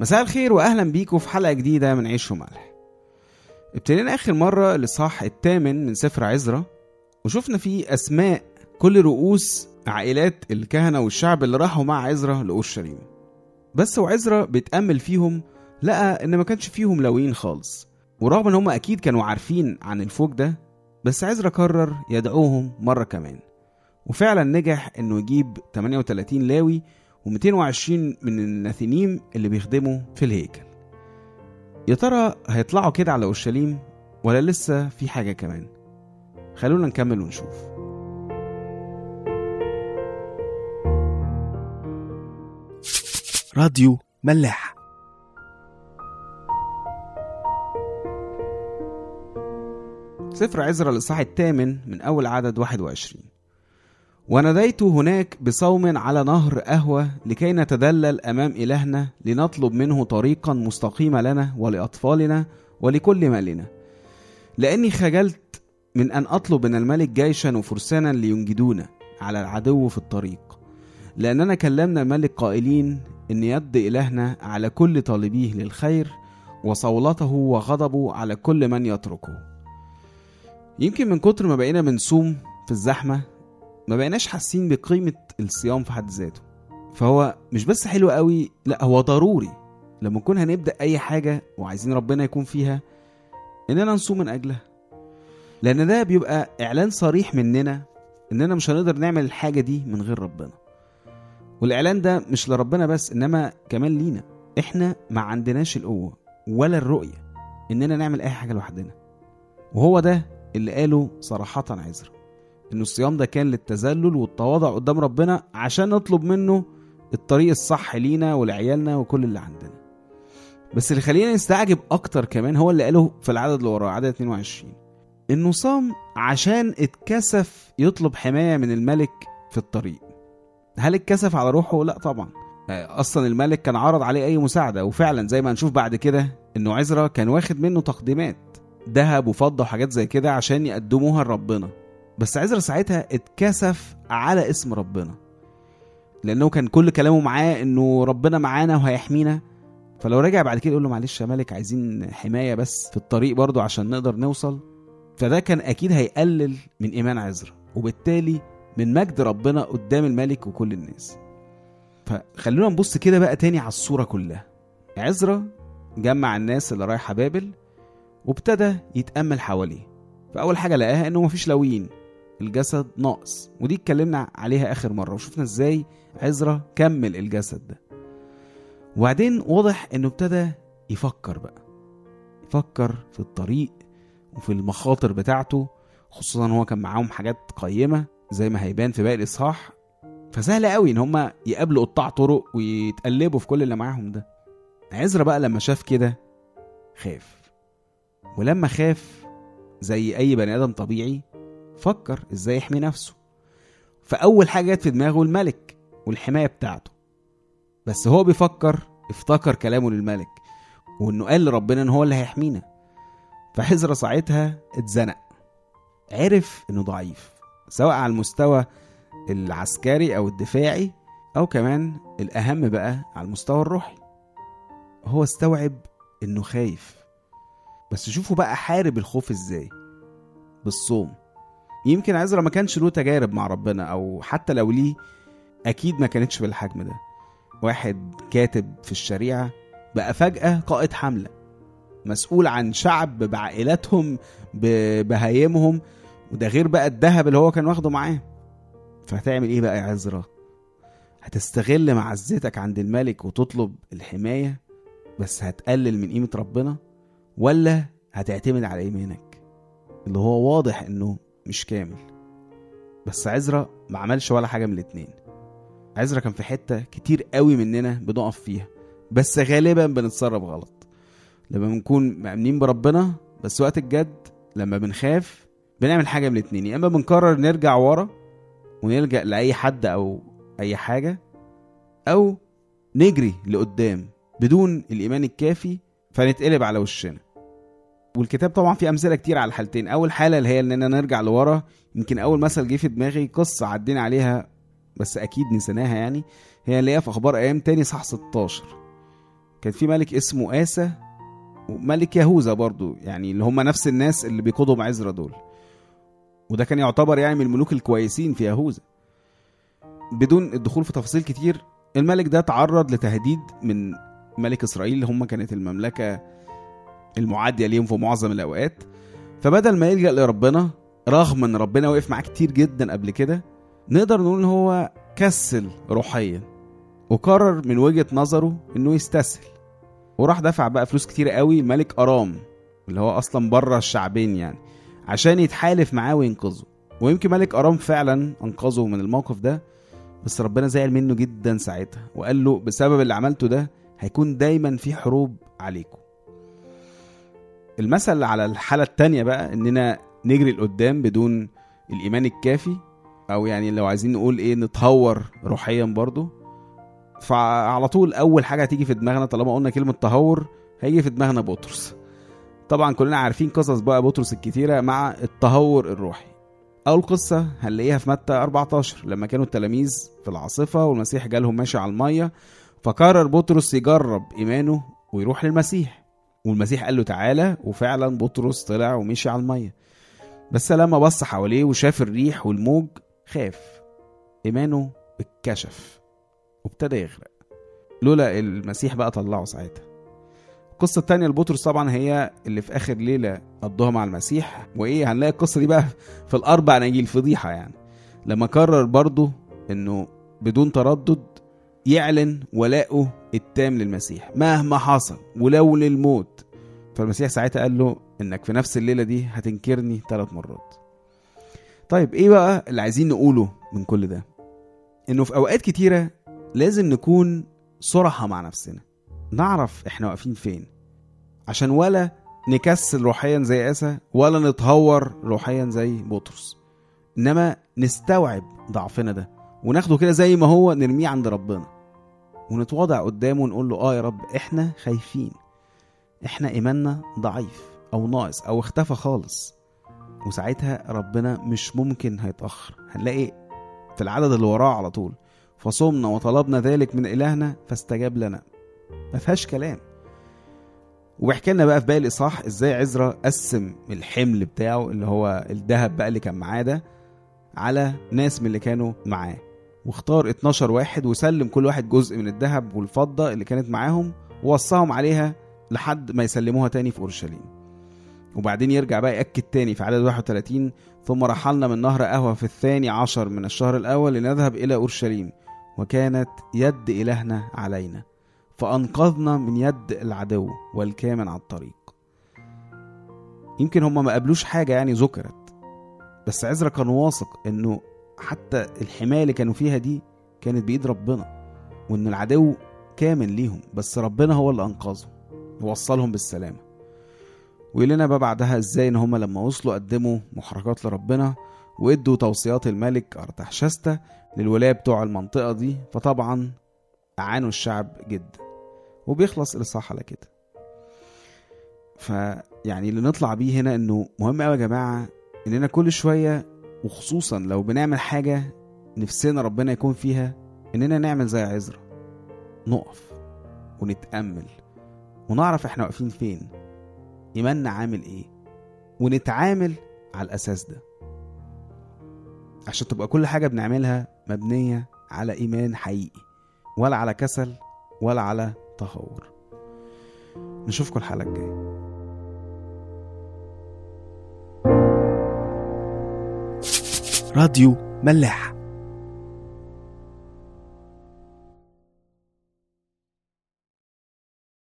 مساء الخير واهلا بيكم في حلقة جديدة من عيش وملح. ابتدينا آخر مرة الاصحاح الثامن من سفر عزرا وشفنا فيه أسماء كل رؤوس عائلات الكهنة والشعب اللي راحوا مع عزرا لأورشليم. بس وعزرا بيتأمل فيهم لقى إن ما كانش فيهم لاويين خالص ورغم إن هم أكيد كانوا عارفين عن الفوج ده بس عزرا قرر يدعوهم مرة كمان. وفعلا نجح إنه يجيب 38 لاوي و220 من الناثينيم اللي بيخدموا في الهيكل. يا ترى هيطلعوا كده على أورشليم ولا لسه في حاجة كمان؟ خلونا نكمل ونشوف. راديو ملاح. سفر عزرا الإصحاح الثامن من أول عدد 21 وناديت هناك بصوم على نهر قهوة لكي نتدلل أمام إلهنا لنطلب منه طريقا مستقيما لنا ولأطفالنا ولكل مالنا. لأني خجلت من أن أطلب من الملك جيشا وفرسانا لينجدونا على العدو في الطريق. لأننا كلمنا الملك قائلين إن يد إلهنا على كل طالبيه للخير وصولته وغضبه على كل من يتركه. يمكن من كتر ما بقينا بنصوم في الزحمة ما بقيناش حاسين بقيمة الصيام في حد ذاته. فهو مش بس حلو قوي لا هو ضروري. لما نكون هنبدأ أي حاجة وعايزين ربنا يكون فيها إننا نصوم من أجلها لأن ده بيبقى إعلان صريح مننا إننا مش هنقدر نعمل الحاجة دي من غير ربنا. والإعلان ده مش لربنا بس إنما كمان لينا. إحنا ما عندناش القوة ولا الرؤية إننا نعمل أي حاجة لوحدنا. وهو ده اللي قاله صراحة عزرا. إنه الصيام ده كان للتذلل والتواضع قدام ربنا عشان نطلب منه الطريق الصح لينا ولعيالنا وكل اللي عندنا. بس اللي خلينا نستعجب أكتر كمان هو اللي قاله في العدد اللي وراه عدد 22 إنه صام عشان اتكسف يطلب حماية من الملك في الطريق. هل اتكسف على روحه؟ لا طبعا. أصلا الملك كان عرض عليه أي مساعدة وفعلا زي ما هنشوف بعد كده إنه عزرا كان واخد منه تقديمات ذهب وفضة وحاجات زي كده عشان يقدموها لربنا. بس عزرا ساعتها اتكسف على اسم ربنا. لأنه كان كل كلامه معاه إنه ربنا معانا وهيحمينا. فلو رجع بعد كده يقول له معلش يا ملك عايزين حماية بس في الطريق برضو عشان نقدر نوصل. فده كان أكيد هيقلل من إيمان عزرا وبالتالي من مجد ربنا قدام الملك وكل الناس. فخلونا نبص كده بقى تاني على الصورة كلها. عزرا جمع الناس اللي رايحة بابل وابتدى يتأمل حواليه. فأول حاجة لقاها إنه مفيش لاويين الجسد ناقص. ودي اتكلمنا عليها آخر مرة وشفنا إزاي عزرا كمل الجسد ده. وبعدين واضح إنه ابتدى يفكر بقى. يفكر في الطريق وفي المخاطر بتاعته خصوصا هو كان معاهم حاجات قيمة زي ما هيبان في باقي الإصحاح. فسهل قوي إن هم يقابلوا قطاع طرق ويتقلبوا في كل اللي معاهم ده. عزرا بقى لما شاف كده خاف. ولما خاف زي أي بني آدم طبيعي فكر إزاي يحمي نفسه. فأول حاجة جت في دماغه الملك والحماية بتاعته. بس هو بيفكر افتكر كلامه للملك وانه قال لربنا ان هو اللي هيحمينا. فحزرا ساعتها اتزنق. عرف انه ضعيف سواء على المستوى العسكري أو الدفاعي أو كمان الأهم بقى على المستوى الروحي. هو استوعب انه خايف. بس شوفوا بقى حارب الخوف إزاي. بالصوم. يمكن عزرا ما كانش له تجارب مع ربنا أو حتى لو ليه أكيد ما كانتش بالحجم ده. واحد كاتب في الشريعة بقى فجأة قائد حملة مسؤول عن شعب بعائلاتهم ببهايمهم وده غير بقى الذهب اللي هو كان واخده معاه. فهتعمل إيه بقى يا عزرا؟ هتستغل معزتك عند الملك وتطلب الحماية بس هتقلل من قيمة ربنا ولا هتعتمد على إيمانك؟ اللي هو واضح إنه مش كامل. بس عزرا ما عملش ولا حاجة من الاتنين. عزرا كان في حتة كتير قوي مننا بنقف فيها بس غالبا بنتصرف غلط. لما بنكون مأمنين بربنا بس وقت الجد لما بنخاف بنعمل حاجة من الاتنين. يا إما بنقرر نرجع ورا ونلجأ لأي حد أو أي حاجة أو نجري لقدام بدون الإيمان الكافي فنتقلب على وشنا. والكتاب طبعا فيه أمثلة كتير على الحالتين. أول حالة اللي هي إننا نرجع لورا يمكن أول مثل جه في دماغي قصة عدينا عليها بس أكيد نسيناها يعني هي اللي هي في أخبار أيام تاني صح 16 كان في ملك اسمه آسى وملك يهوذا برضو يعني اللي هم نفس الناس اللي بيقودوا عزرا دول. وده كان يعتبر يعني من الملوك الكويسين في يهوذا. بدون الدخول في تفاصيل كتير الملك ده تعرض لتهديد من ملك إسرائيل اللي هم كانت المملكة المعادية ليهم في معظم الأوقات. فبدل ما يلجأ لربنا رغم إن ربنا وقف معاه كتير جدا قبل كده نقدر نقول إن هو كسل روحيا وقرر من وجهة نظره إنه يستسهل. وراح دفع بقى فلوس كتير قوي ملك أرام اللي هو أصلا بره الشعبين يعني عشان يتحالف معاه وينقذه. ويمكن ملك أرام فعلا أنقذه من الموقف ده بس ربنا زعل منه جدا ساعتها وقال له بسبب اللي عملته ده هيكون دايما في حروب عليكم. المثل على الحالة التانية بقى إننا نجري لقدام بدون الإيمان الكافي أو يعني لو عايزين نقول إيه نتهور روحيا برضو. فعلى طول أول حاجة هتيجي في دماغنا طالما قلنا كلمة تهور هيجي في دماغنا بطرس. طبعا كلنا عارفين قصص بقى بطرس الكتيرة مع التهور الروحي. أول قصة هنلاقيها في متى 14 لما كانوا التلاميذ في العاصفة والمسيح جالهم ماشي على المية فقرر بطرس يجرب إيمانه ويروح للمسيح. والمسيح قال له تعالى وفعلا بطرس طلع ومشي على المية. بس لما بص حواليه وشاف الريح والموج خاف. إيمانه اتكشف وابتدى يغرق. لولا المسيح بقى طلعه ساعتها. القصة التانية لبطرس طبعا هي اللي في آخر ليلة قضوها مع المسيح. وإيه هنلاقي القصة دي بقى في الأربع نجيل فضيحة يعني. لما قرر برضه إنه بدون تردد يعلن ولاءه التام للمسيح مهما حصل ولو للموت. فالمسيح ساعتها قال له إنك في نفس الليلة دي هتنكرني ثلاث مرات. طيب إيه بقى اللي عايزين نقوله من كل ده؟ إنه في أوقات كتيرة لازم نكون صرحة مع نفسنا. نعرف إحنا واقفين فين. عشان ولا نكسل روحيا زي اسى ولا نتهور روحيا زي بطرس. إنما نستوعب ضعفنا ده. وناخده كده زي ما هو نرميه عند ربنا. ونتواضع قدامه ونقول له آه يا رب إحنا خايفين. إحنا إيماننا ضعيف أو ناقص أو اختفى خالص. وساعتها ربنا مش ممكن هيتأخر. هنلاقي في العدد اللي وراه على طول. فصمنا وطلبنا ذلك من إلهنا فاستجاب لنا. ما فيهاش كلام. وبيحكي لنا بقى في باقي الإصحاح إزاي عزرا قسم الحمل بتاعه اللي هو الذهب بقى اللي كان معاه ده على ناس من اللي كانوا معاه. واختار 12 واحد وسلم كل واحد جزء من الذهب والفضة اللي كانت معاهم ووصاهم عليها لحد ما يسلموها تاني في أورشليم. وبعدين يرجع بقى يأكد تاني في عدد 31 ثم رحلنا من نهر قهوة في الثاني عشر من الشهر الأول لنذهب إلى أورشليم وكانت يد إلهنا علينا. فأنقذنا من يد العدو والكامن على الطريق. يمكن هما ما قابلوش حاجة يعني ذكرت بس عزرا كان واثق إنه حتى الحماية اللي كانوا فيها دي كانت بإيد ربنا وإن العدو كامن ليهم بس ربنا هو اللي أنقذهم ووصلهم بالسلامة. ويقول لنا بقى بعدها إزاي إن هما لما وصلوا قدموا محركات لربنا وإدوا توصيات الملك ارتحشستا للولاية بتوع المنطقة دي فطبعا أعانوا الشعب جدا. وبيخلص الإصحاح على كده. فيعني اللي نطلع بيه هنا إنه مهم قوي يا جماعة إننا كل شوية وخصوصا لو بنعمل حاجة نفسنا ربنا يكون فيها إننا نعمل زي عزرا نقف ونتأمل ونعرف إحنا واقفين فين إيماننا عامل إيه ونتعامل على الأساس ده. عشان تبقى كل حاجة بنعملها مبنية على إيمان حقيقي ولا على كسل ولا على تهور نشوفكم الحلقة الجاية. راديو ملاح